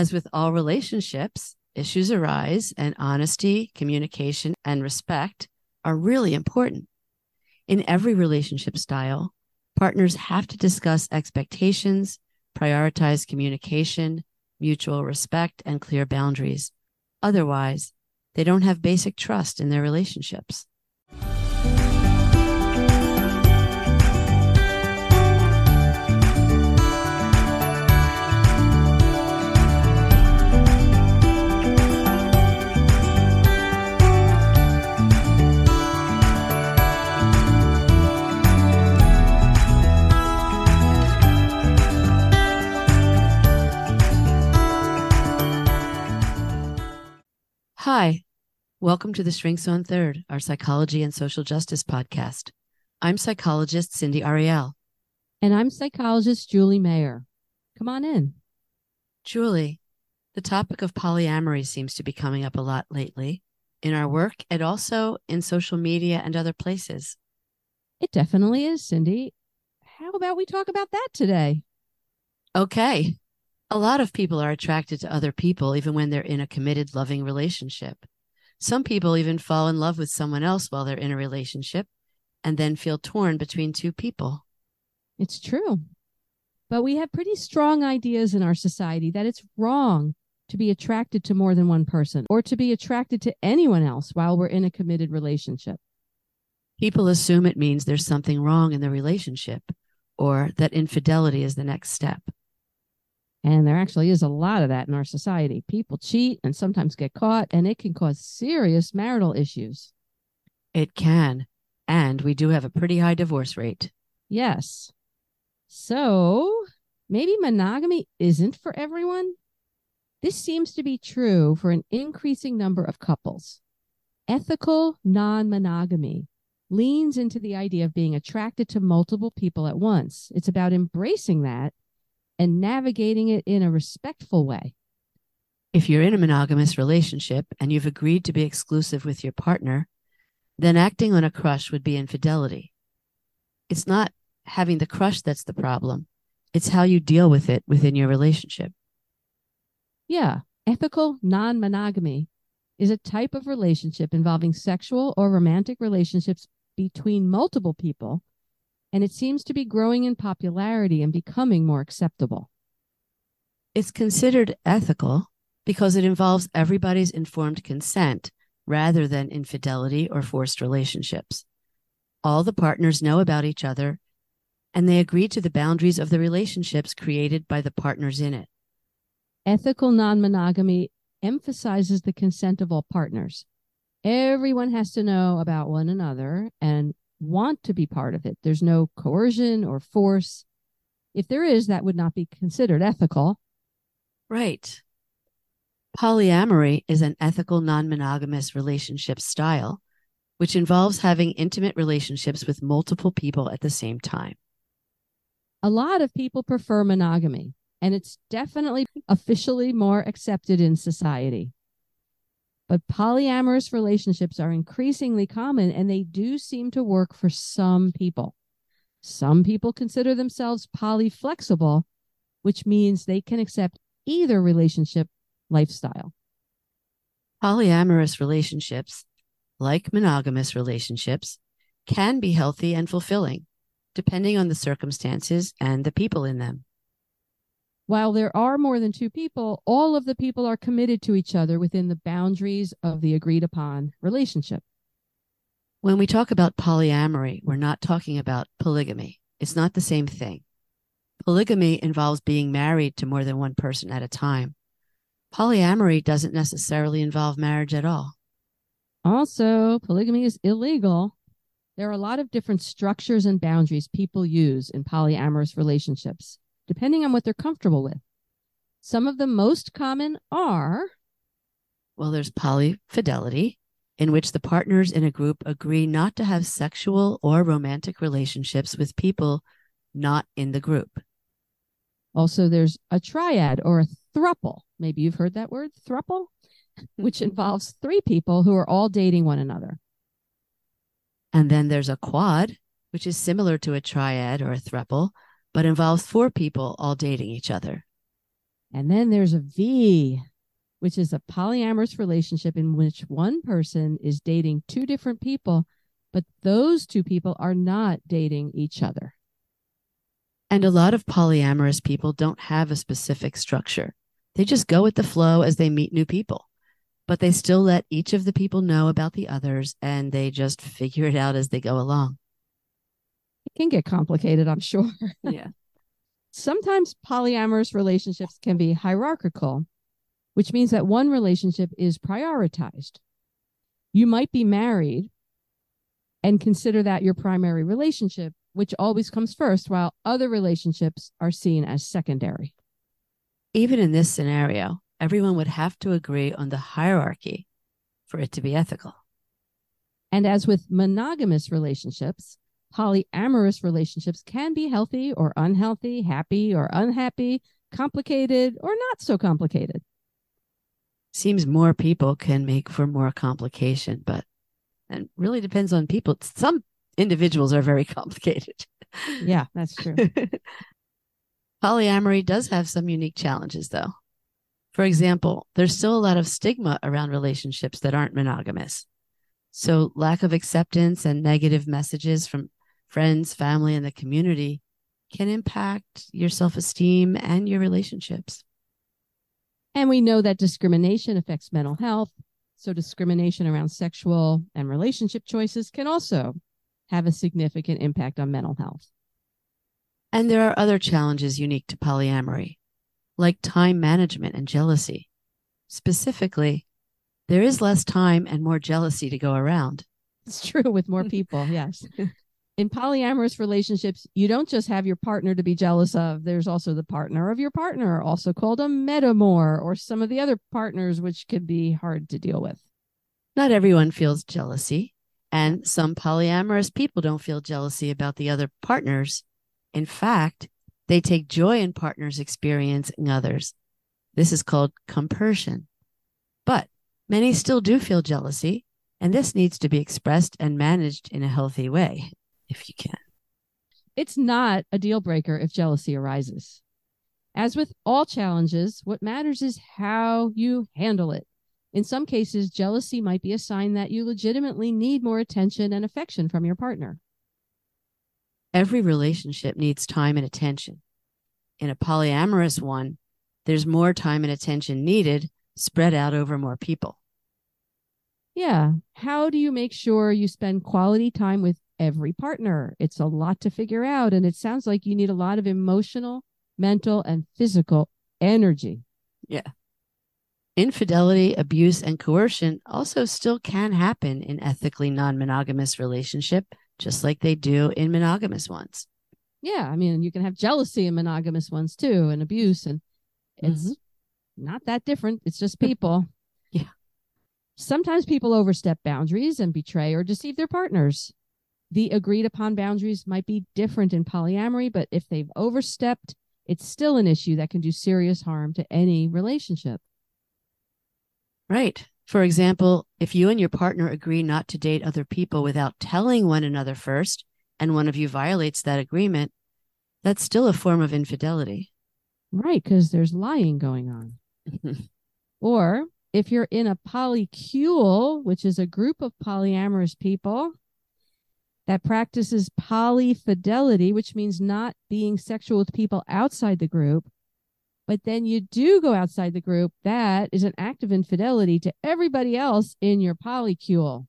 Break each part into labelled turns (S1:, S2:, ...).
S1: As with all relationships, issues arise, and honesty, communication, and respect are really important. In every relationship style, partners have to discuss expectations, prioritize communication, mutual respect, and clear boundaries. Otherwise, they don't have basic trust in their relationships. Welcome to the Shrinks on Third, our psychology and social justice podcast. I'm psychologist Cindy Ariel.
S2: And I'm psychologist Julie Mayer. Come on in.
S1: Julie, the topic of polyamory seems to be coming up a lot lately in our work and also in social media and other places.
S2: It definitely is, Cindy. How about we talk about that today?
S1: Okay. A lot of people are attracted to other people even when they're in a committed, loving relationship. Some people even fall in love with someone else while they're in a relationship and then feel torn between two people.
S2: It's true. But we have pretty strong ideas in our society that it's wrong to be attracted to more than one person or to be attracted to anyone else while we're in a committed relationship.
S1: People assume it means there's something wrong in the relationship or that infidelity is the next step.
S2: And there actually is a lot of that in our society. People cheat and sometimes get caught, and it can cause serious marital issues.
S1: It can. And we do have a pretty high divorce rate.
S2: Yes. So maybe monogamy isn't for everyone. This seems to be true for an increasing number of couples. Ethical non monogamy leans into the idea of being attracted to multiple people at once. It's about embracing that and navigating it in a respectful way.
S1: If you're in a monogamous relationship and you've agreed to be exclusive with your partner, then acting on a crush would be infidelity. It's not having the crush that's the problem, it's how you deal with it within your relationship.
S2: Yeah, ethical non monogamy is a type of relationship involving sexual or romantic relationships between multiple people and it seems to be growing in popularity and becoming more acceptable.
S1: It's considered ethical because it involves everybody's informed consent rather than infidelity or forced relationships. All the partners know about each other and they agree to the boundaries of the relationships created by the partners in it.
S2: Ethical non monogamy emphasizes the consent of all partners. Everyone has to know about one another and want to be part of it. There's no coercion or force. If there is, that would not be considered ethical.
S1: Right. Polyamory is an ethical non monogamous relationship style, which involves having intimate relationships with multiple people at the same time.
S2: A lot of people prefer monogamy, and it's definitely officially more accepted in society. But polyamorous relationships are increasingly common and they do seem to work for some people. Some people consider themselves polyflexible, which means they can accept either relationship lifestyle.
S1: Polyamorous relationships, like monogamous relationships, can be healthy and fulfilling, depending on the circumstances and the people in them.
S2: While there are more than two people, all of the people are committed to each other within the boundaries of the agreed upon relationship.
S1: When we talk about polyamory, we're not talking about polygamy. It's not the same thing. Polygamy involves being married to more than one person at a time. Polyamory doesn't necessarily involve marriage at all.
S2: Also, polygamy is illegal. There are a lot of different structures and boundaries people use in polyamorous relationships depending on what they're comfortable with. Some of the most common are
S1: well, there's polyfidelity, in which the partners in a group agree not to have sexual or romantic relationships with people not in the group.
S2: Also, there's a triad or a thruple. Maybe you've heard that word, thruple, which involves three people who are all dating one another.
S1: And then there's a quad, which is similar to a triad or a thruple, but involves four people all dating each other.
S2: And then there's a V, which is a polyamorous relationship in which one person is dating two different people, but those two people are not dating each other.
S1: And a lot of polyamorous people don't have a specific structure. They just go with the flow as they meet new people, but they still let each of the people know about the others and they just figure it out as they go along.
S2: Can get complicated, I'm sure.
S1: Yeah.
S2: Sometimes polyamorous relationships can be hierarchical, which means that one relationship is prioritized. You might be married and consider that your primary relationship, which always comes first, while other relationships are seen as secondary.
S1: Even in this scenario, everyone would have to agree on the hierarchy for it to be ethical.
S2: And as with monogamous relationships, polyamorous relationships can be healthy or unhealthy, happy or unhappy, complicated or not so complicated.
S1: Seems more people can make for more complication, but and really depends on people. Some individuals are very complicated.
S2: Yeah, that's true.
S1: Polyamory does have some unique challenges, though. For example, there's still a lot of stigma around relationships that aren't monogamous. So, lack of acceptance and negative messages from friends, family, and the community can impact your self esteem and your relationships.
S2: And we know that discrimination affects mental health. So, discrimination around sexual and relationship choices can also have a significant impact on mental health.
S1: And there are other challenges unique to polyamory, like time management and jealousy. Specifically, there is less time and more jealousy to go around.
S2: It's true with more people, yes. In polyamorous relationships, you don't just have your partner to be jealous of. There's also the partner of your partner, also called a metamor, or some of the other partners, which could be hard to deal with.
S1: Not everyone feels jealousy, and some polyamorous people don't feel jealousy about the other partners. In fact, they take joy in partners experiencing others. This is called compersion. But many still do feel jealousy, and this needs to be expressed and managed in a healthy way if you can.
S2: It's not a deal breaker if jealousy arises. As with all challenges, what matters is how you handle it. In some cases, jealousy might be a sign that you legitimately need more attention and affection from your partner.
S1: Every relationship needs time and attention. In a polyamorous one, there's more time and attention needed spread out over more people.
S2: Yeah. How do you make sure you spend quality time with every partner? It's a lot to figure out. And it sounds like you need a lot of emotional, mental, and physical energy.
S1: Yeah. Infidelity, abuse, and coercion also still can happen in ethically non monogamous relationship, just like they do in monogamous ones.
S2: Yeah. I mean, you can have jealousy in monogamous ones too, and abuse, and it's mm-hmm. not that different. It's just people.
S1: yeah.
S2: Sometimes people overstep boundaries and betray or deceive their partners. The agreed upon boundaries might be different in polyamory, but if they've overstepped, it's still an issue that can do serious harm to any relationship.
S1: Right. For example, if you and your partner agree not to date other people without telling one another first, and one of you violates that agreement, that's still a form of infidelity.
S2: Right, because there's lying going on. or if you're in a polycule, which is a group of polyamorous people that practices polyfidelity, which means not being sexual with people outside the group, but then you do go outside the group, that is an act of infidelity to everybody else in your polycule.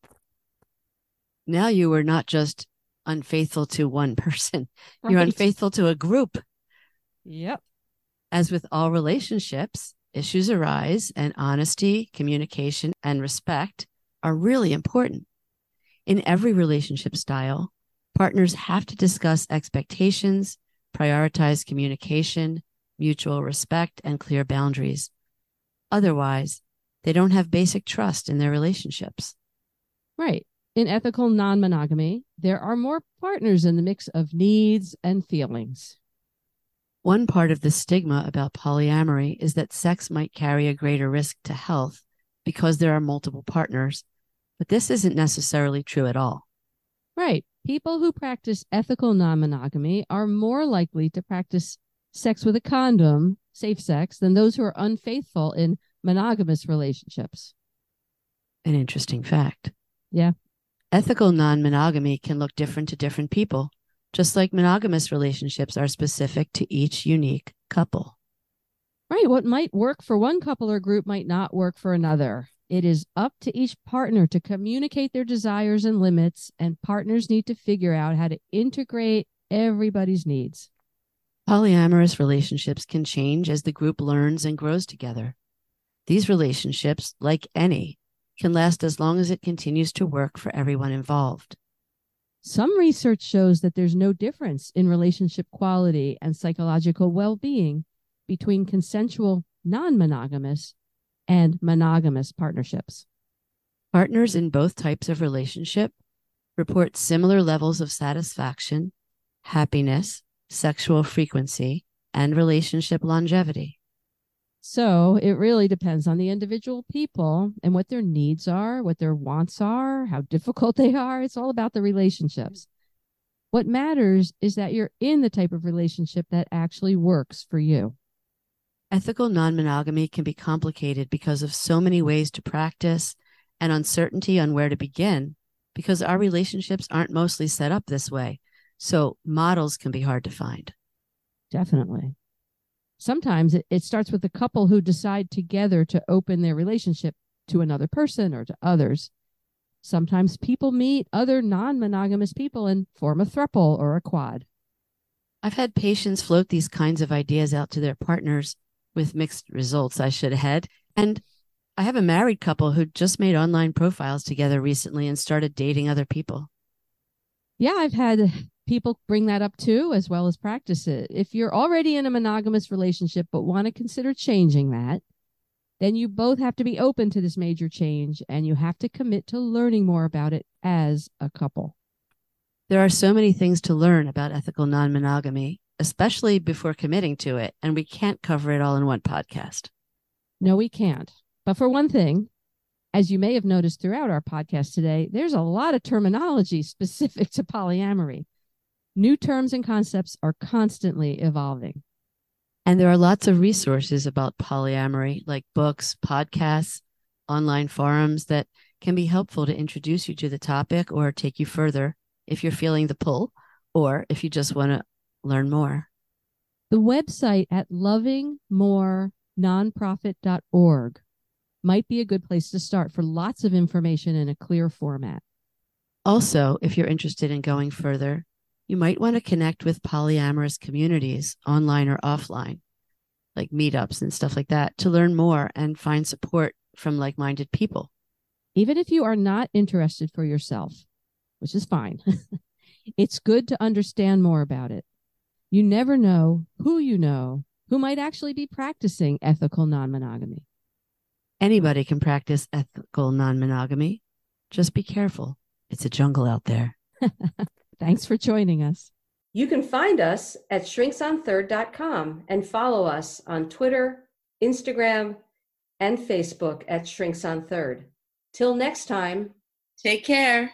S1: Now you are not just unfaithful to one person, right. you're unfaithful to a group.
S2: Yep.
S1: As with all relationships, issues arise, and honesty, communication, and respect are really important. In every relationship style, partners have to discuss expectations, prioritize communication, mutual respect, and clear boundaries. Otherwise, they don't have basic trust in their relationships.
S2: Right. In ethical non monogamy, there are more partners in the mix of needs and feelings.
S1: One part of the stigma about polyamory is that sex might carry a greater risk to health because there are multiple partners, but this isn't necessarily true at all.
S2: Right. People who practice ethical non monogamy are more likely to practice sex with a condom, safe sex, than those who are unfaithful in monogamous relationships.
S1: An interesting fact.
S2: Yeah.
S1: Ethical non monogamy can look different to different people, just like monogamous relationships are specific to each unique couple.
S2: Right. What might work for one couple or group might not work for another. It is up to each partner to communicate their desires and limits, and partners need to figure out how to integrate everybody's needs.
S1: Polyamorous relationships can change as the group learns and grows together. These relationships, like any, can last as long as it continues to work for everyone involved.
S2: Some research shows that there's no difference in relationship quality and psychological well being between consensual non monogamous and monogamous partnerships.
S1: Partners in both types of relationship report similar levels of satisfaction, happiness, sexual frequency, and relationship longevity.
S2: So it really depends on the individual people and what their needs are, what their wants are, how difficult they are. It's all about the relationships. What matters is that you're in the type of relationship that actually works for you.
S1: Ethical non monogamy can be complicated because of so many ways to practice and uncertainty on where to begin because our relationships aren't mostly set up this way. So models can be hard to find.
S2: Definitely. Sometimes it, it starts with a couple who decide together to open their relationship to another person or to others. Sometimes people meet other non monogamous people and form a thruple or a quad.
S1: I've had patients float these kinds of ideas out to their partners with mixed results, I should add. And I have a married couple who just made online profiles together recently and started dating other people.
S2: Yeah, I've had people bring that up too, as well as practice it. If you're already in a monogamous relationship but want to consider changing that, then you both have to be open to this major change and you have to commit to learning more about it as a couple.
S1: There are so many things to learn about ethical non monogamy, especially before committing to it. And we can't cover it all in one podcast.
S2: No, we can't. But for one thing, as you may have noticed throughout our podcast today, there's a lot of terminology specific to polyamory. New terms and concepts are constantly evolving.
S1: And there are lots of resources about polyamory, like books, podcasts, online forums that can be helpful to introduce you to the topic or take you further if you're feeling the pull or if you just want to learn more?
S2: The website at lovingmorenonprofit.org might be a good place to start for lots of information in a clear format.
S1: Also, if you're interested in going further, you might want to connect with polyamorous communities online or offline, like meetups and stuff like that, to learn more and find support from like minded people.
S2: Even if you are not interested for yourself, which is fine, it's good to understand more about it. You never know who you know who might actually be practicing ethical non monogamy.
S1: Anybody can practice ethical non monogamy. Just be careful. It's a jungle out there.
S2: Thanks for joining us.
S3: You can find us at shrinksonthird.com and follow us on Twitter, Instagram, and Facebook at Shrinks on Third. Till next time,
S1: take care.